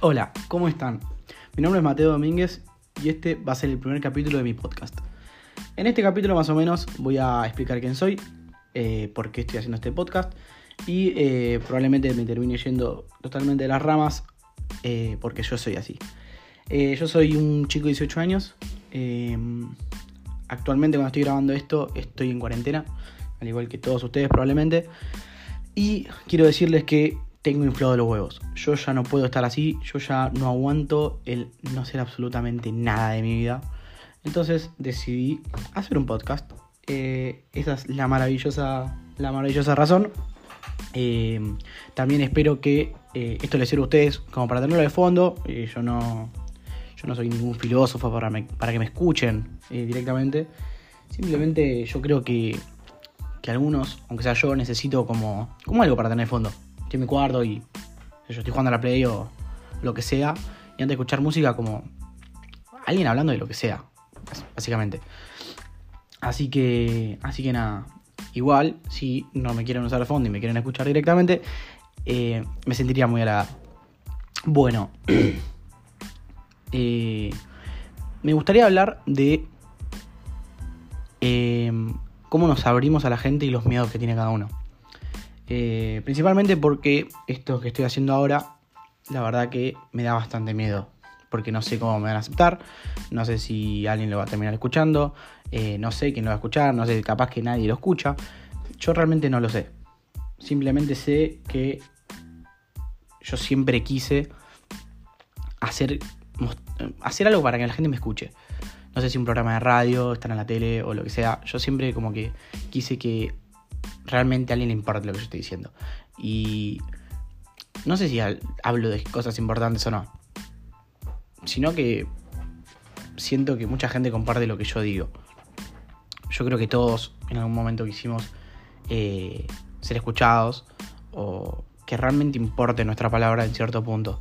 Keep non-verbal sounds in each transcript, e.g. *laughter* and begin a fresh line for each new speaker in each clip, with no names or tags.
Hola, ¿cómo están? Mi nombre es Mateo Domínguez y este va a ser el primer capítulo de mi podcast. En este capítulo más o menos voy a explicar quién soy, eh, por qué estoy haciendo este podcast y eh, probablemente me termine yendo totalmente de las ramas eh, porque yo soy así. yo soy un chico de 18 años. actualmente cuando estoy grabando esto estoy en cuarentena, al igual que todos ustedes probablemente. Y quiero decirles que tengo inflado los huevos. Yo ya no puedo estar así, yo ya no aguanto el no hacer absolutamente nada de mi vida. Entonces decidí hacer un podcast. Eh, esa es la maravillosa, la maravillosa razón. Eh, también espero que eh, esto les sirva a ustedes como para tenerlo de fondo. yo, no, yo no soy ningún filósofo para, para que me escuchen directamente. Simplemente yo creo que, que algunos, aunque sea yo, necesito como, como algo para tener de fondo estoy en mi cuarto y yo estoy jugando a la Play o lo que sea, y antes de escuchar música como alguien hablando de lo que sea, básicamente. Así que, así que nada, igual, si no me quieren usar el fondo y me quieren escuchar directamente, eh, me sentiría muy halagado. Bueno, *clears throat* eh, me gustaría hablar de eh, cómo nos abrimos a la gente y los miedos que tiene cada uno. Eh, principalmente porque esto que estoy haciendo ahora, la verdad que me da bastante miedo. Porque no sé cómo me van a aceptar, no sé si alguien lo va a terminar escuchando, eh, no sé quién lo va a escuchar, no sé, capaz que nadie lo escucha. Yo realmente no lo sé. Simplemente sé que yo siempre quise hacer, hacer algo para que la gente me escuche. No sé si un programa de radio, estar en la tele o lo que sea. Yo siempre como que quise que realmente a alguien le importa lo que yo estoy diciendo. Y no sé si hablo de cosas importantes o no, sino que siento que mucha gente comparte lo que yo digo. Yo creo que todos en algún momento quisimos eh, ser escuchados o que realmente importe nuestra palabra en cierto punto.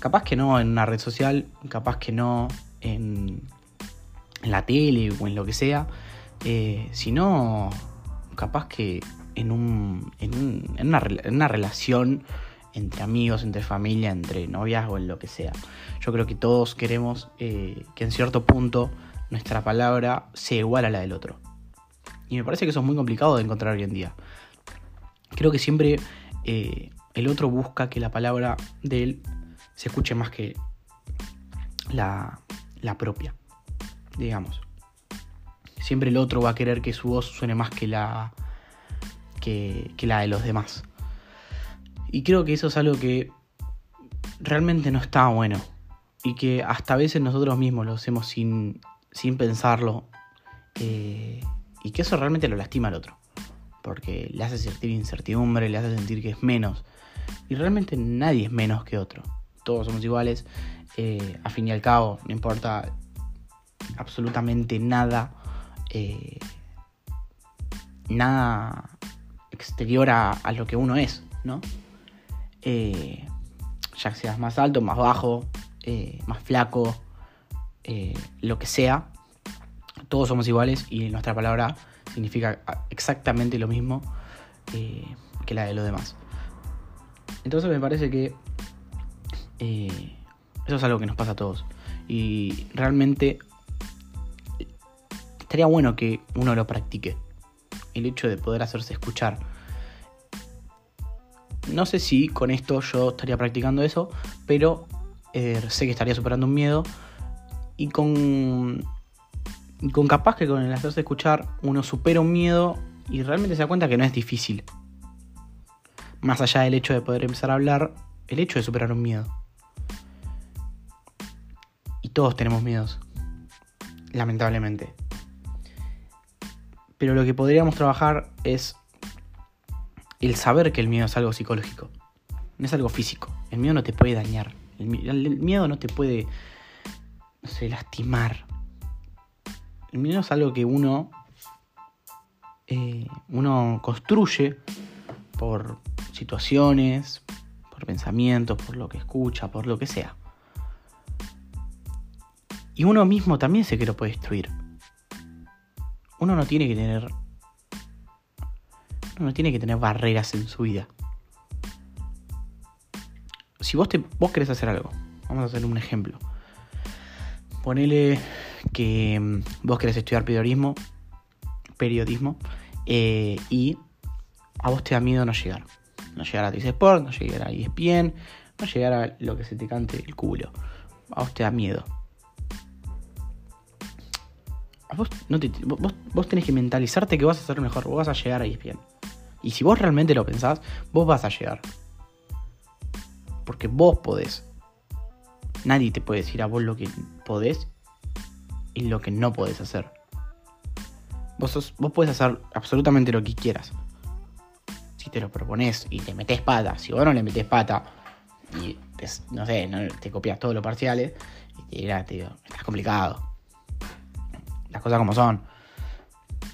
Capaz que no en una red social, capaz que no en, en la tele o en lo que sea, eh, sino capaz que en, un, en, una, relación entre amigos, entre familia, entre noviazgo, en lo que sea. Yo creo que todos queremos eh, que en cierto punto nuestra palabra sea igual a la del otro. Y me parece que eso es muy complicado de encontrar hoy en día. Creo que siempre eh, el otro busca que la palabra de él se escuche más que la, la propia, digamos siempre el otro va a querer que su voz suene más que la, que, la de los demás. Y creo que eso es algo que realmente no está bueno. Y que hasta a veces nosotros mismos lo hacemos sin, sin pensarlo. Eh, y que eso realmente lo lastima al otro. Porque le hace sentir incertidumbre, le hace sentir que es menos. Y realmente nadie es menos que otro. Todos somos iguales. Eh, a fin y al cabo, no importa absolutamente nada eh, nada exterior a, lo que uno es, ¿no? Eh, ya seas más alto, más bajo, eh, más flaco, lo que sea, todos somos iguales y nuestra palabra significa exactamente lo mismo que la de los demás. Entonces me parece que eso es algo que nos pasa a todos. Y realmente estaría bueno que uno lo practique. El hecho de poder hacerse escuchar. No sé si con esto yo estaría practicando eso, pero eh, sé que estaría superando un miedo. Y con, con capaz que con el hacerse escuchar uno supera un miedo y realmente se da cuenta que no es difícil. Más allá del hecho de poder empezar a hablar, el hecho de superar un miedo. Y todos tenemos miedos. Lamentablemente. Pero lo que podríamos trabajar es el saber que el miedo es algo psicológico, no es algo físico. El miedo no te puede dañar, el, miedo no te puede, no sé, lastimar. El miedo es algo que uno, eh, uno construye por situaciones, por pensamientos, por lo que escucha, por lo que sea. Y uno mismo también se que lo puede destruir uno no tiene que tener. Uno no tiene que tener barreras en su vida. si vos, te, vos querés hacer algo, vamos a hacer un ejemplo. Ponele que mm, vos querés estudiar periodismo, periodismo eh, y a vos te da miedo no llegar. No llegar a TIS Sport, no llegar a ESPN, no llegar a lo que se te cante el culo. A vos te da miedo. Vos, vos tenés que mentalizarte que vas a ser mejor, vos vas a llegar a ESPN. Y si vos realmente lo pensás, vos vas a llegar. Porque vos podés. Nadie te puede decir a vos lo que podés y lo que no podés hacer. Vos, sos, vos podés hacer absolutamente lo que quieras. Si te lo propones y te metes pata. Si vos no le metes pata y no sé, te copias todos los parciales y te dirás, tío, estás complicado. Las cosas como son.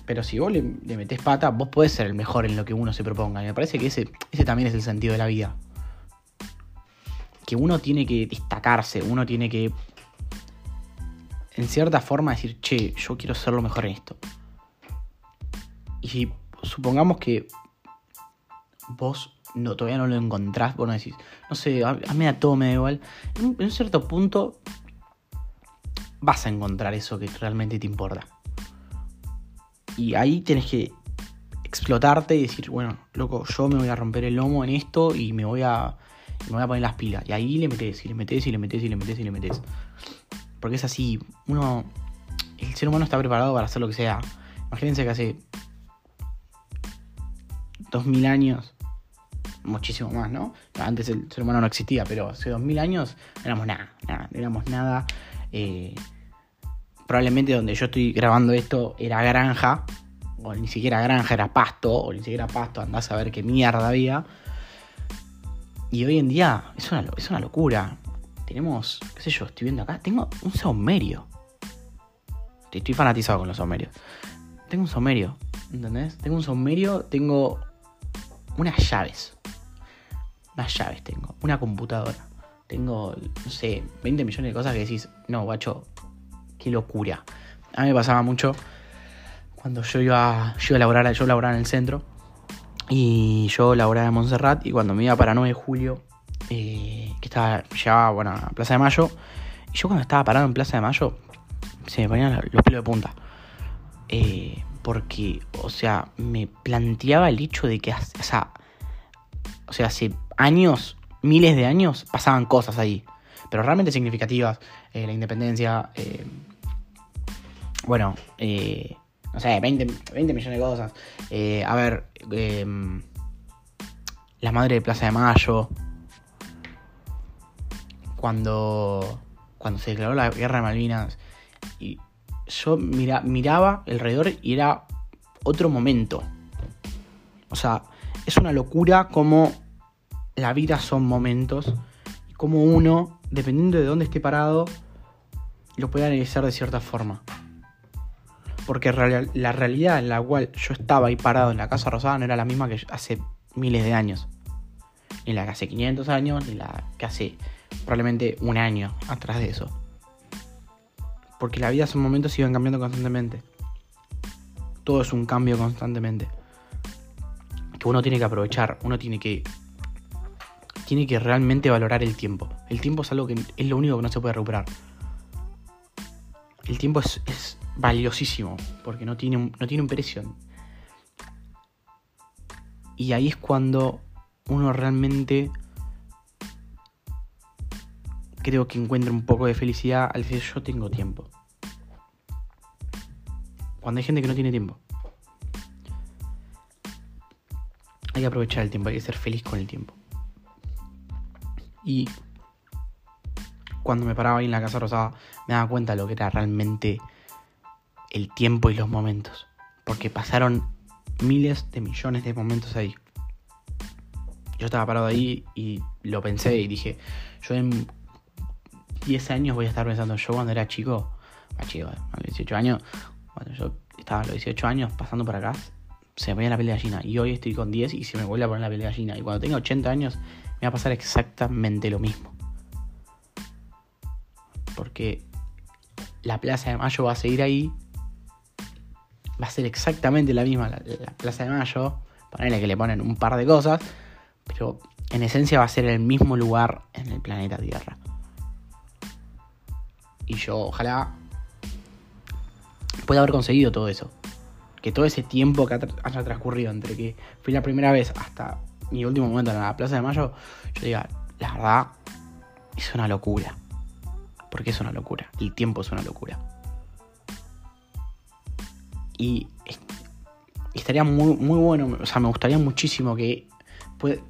Pero si vos le, metés pata, vos podés ser el mejor en lo que uno se proponga. Y me parece que ese, ese también es el sentido de la vida. Que uno tiene que destacarse, uno tiene que, en cierta forma, decir, che, yo quiero ser lo mejor en esto. Y supongamos que vos no, todavía no lo encontrás, vos no decís, no sé, a, mí a todo me da igual. En un cierto punto vas a encontrar eso que realmente te importa. Y ahí tienes que explotarte y decir, bueno, loco, yo me voy a romper el lomo en esto y me voy a, me voy a poner las pilas. Y ahí le metes, y le metes, y le metes, y le metes, y le metes. Porque es así, uno, el ser humano está preparado para hacer lo que sea. Imagínense que hace 2000 años, muchísimo más, ¿no? Antes el ser humano no existía, pero hace 2000 años no éramos nada, nada, no éramos nada. Eh, probablemente donde yo estoy grabando esto era granja, o ni siquiera granja, era pasto, o ni siquiera pasto, andás a ver qué mierda había. Y hoy en día es una, es una locura. Tenemos, qué sé yo, estoy viendo acá, tengo un saumerio. Estoy fanatizado con los saumerios. Tengo un saumerio, ¿entendés? Tengo un saumerio, tengo unas llaves. Unas llaves tengo, una computadora. Tengo, no sé, 20 millones de cosas que decís, no, guacho, qué locura. A mí me pasaba mucho cuando yo iba, yo iba a laborar, yo laboraba en el centro y yo laboraba en Montserrat y cuando me iba para 9 de julio, eh, que estaba, llegaba bueno, a Plaza de Mayo, y yo cuando estaba parado en Plaza de Mayo, se me ponían los pelos de punta. Eh, porque, o sea, me planteaba el hecho de que, o sea, o sea, hace años, miles de años, pasaban cosas ahí, pero realmente significativas. Eh, la independencia, bueno, eh, no sé, 20, 20, millones de cosas. Eh, a ver, em, la madre de Plaza de Mayo. Cuando, cuando se declaró la guerra de Malvinas. Y yo mira, miraba alrededor y era otro momento. O sea, es una locura como la vida son momentos. Y como uno, dependiendo de dónde esté parado, lo puede analizar de cierta forma porque la realidad en la cual yo estaba ahí parado en la Casa Rosada no era la misma que hace miles de años. Ni la que hace 500 años, ni la que hace probablemente un año atrás de eso. Porque la vida son momentos van cambiando constantemente. Todo es un cambio constantemente. Que uno tiene que aprovechar, uno tiene que. Tiene que realmente valorar el tiempo. El tiempo es algo que es lo único que no se puede recuperar. El tiempo es valiosísimo, porque no tiene, un, no tiene un precio. Y ahí es cuando uno realmente creo que encuentra un poco de felicidad al decir yo tengo tiempo. Cuando hay gente que no tiene tiempo. Hay que aprovechar el tiempo, hay que ser feliz con el tiempo. Y cuando me paraba ahí en la Casa Rosada me daba cuenta de lo que era realmente el tiempo y los momentos. Porque pasaron miles de millones de momentos ahí. Yo estaba parado ahí y lo pensé y dije, yo en 10 años voy a estar pensando, yo cuando era chico, chico, a los 18 años, cuando yo estaba a los 18 años pasando por acá, se me ponía la piel de gallina. Y hoy estoy con 10 y se me vuelve a poner la piel de gallina. Y cuando tenga 80 años me va a pasar exactamente lo mismo. Porque la Plaza de Mayo va a seguir ahí va a ser exactamente la misma la, Plaza de Mayo. Ponele que le ponen un par de cosas, pero en esencia va a ser el mismo lugar en el planeta Tierra. Y yo ojalá pueda haber conseguido todo eso. Que todo ese tiempo que haya transcurrido entre que fui la primera vez hasta mi último momento en la Plaza de Mayo, yo diga, la verdad, es una locura. Porque es una locura. El tiempo es una locura. Y estaría muy, muy bueno, o sea, me gustaría muchísimo que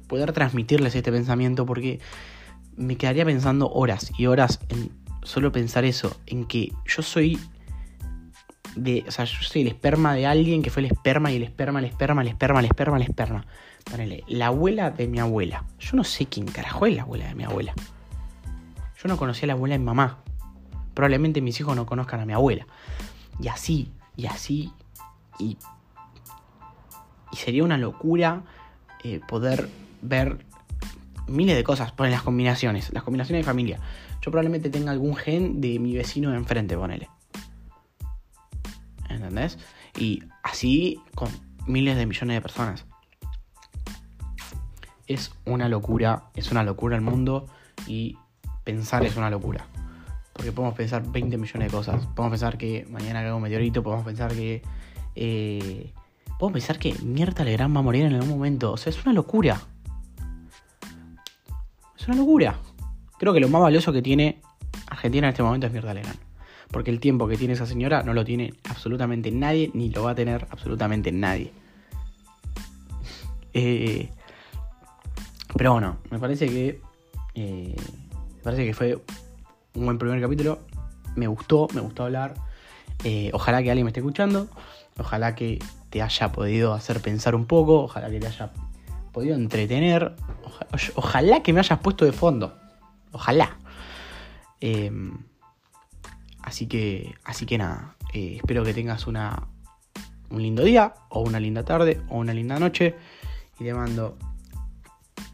poder transmitirles este pensamiento porque me quedaría pensando horas y horas en solo pensar eso, en que yo soy de, o sea, yo soy el esperma de alguien que fue el esperma y el esperma, el esperma, el esperma, el esperma, el esperma. Ponele, la abuela de mi abuela. Yo no sé quién carajo es la abuela de mi abuela. Yo no conocía a la abuela de mamá. Probablemente mis hijos no conozcan a mi abuela. Y así, y así, y, y sería una locura eh, poder ver miles de cosas, ponen las combinaciones, las combinaciones de familia. Yo probablemente tenga algún gen de mi vecino de enfrente, ponele. ¿Entendés? Y así con miles de millones de personas. Es una locura, es una locura el mundo y pensar es una locura. Porque podemos pensar 20 millones de cosas. Podemos pensar que mañana cae un meteorito, podemos pensar que... Eh, podemos pensar que Mierta Legrand va a morir en algún momento. O sea, es una locura. Es una locura. Creo que lo más valioso que tiene Argentina en este momento es Mierta Legrand. Porque el tiempo que tiene esa señora no lo tiene absolutamente nadie, ni lo va a tener absolutamente nadie. *laughs* Eh, pero bueno, me parece que. Eh, me parece que fue un buen primer capítulo. Me gustó, me gustó hablar. Ojalá que alguien me esté escuchando. Ojalá que te haya podido hacer pensar un poco. Ojalá que te haya podido entretener. Ojalá, que me hayas puesto de fondo. Ojalá. Em, así que. Así que nada. Eh, espero que tengas una, un lindo día. O una linda tarde. O una linda noche. Y te mando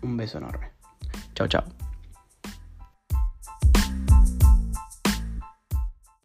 un beso enorme. Chao, chao.